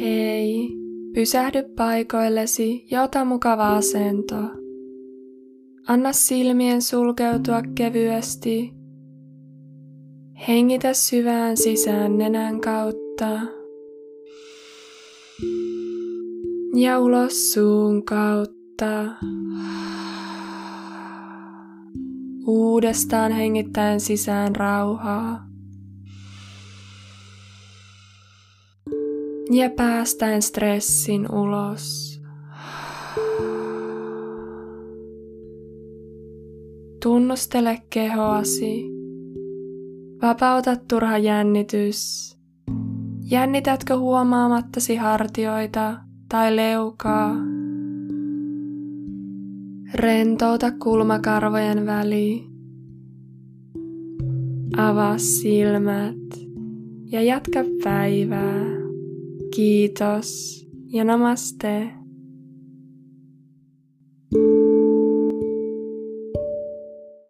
Hei, pysähdy paikoillesi ja ota mukava asento. Anna silmien sulkeutua kevyesti. Hengitä syvään sisään nenän kautta. Ja ulos suun kautta. Uudestaan hengittäen sisään rauhaa. Ja päästäen stressin ulos. Tunnustele kehoasi. Vapauta turha jännitys. Jännitätkö huomaamattasi hartioita tai leukaa? Rentouta kulmakarvojen väli. Avaa silmät ja jatka päivää. Kiitos ja namaste.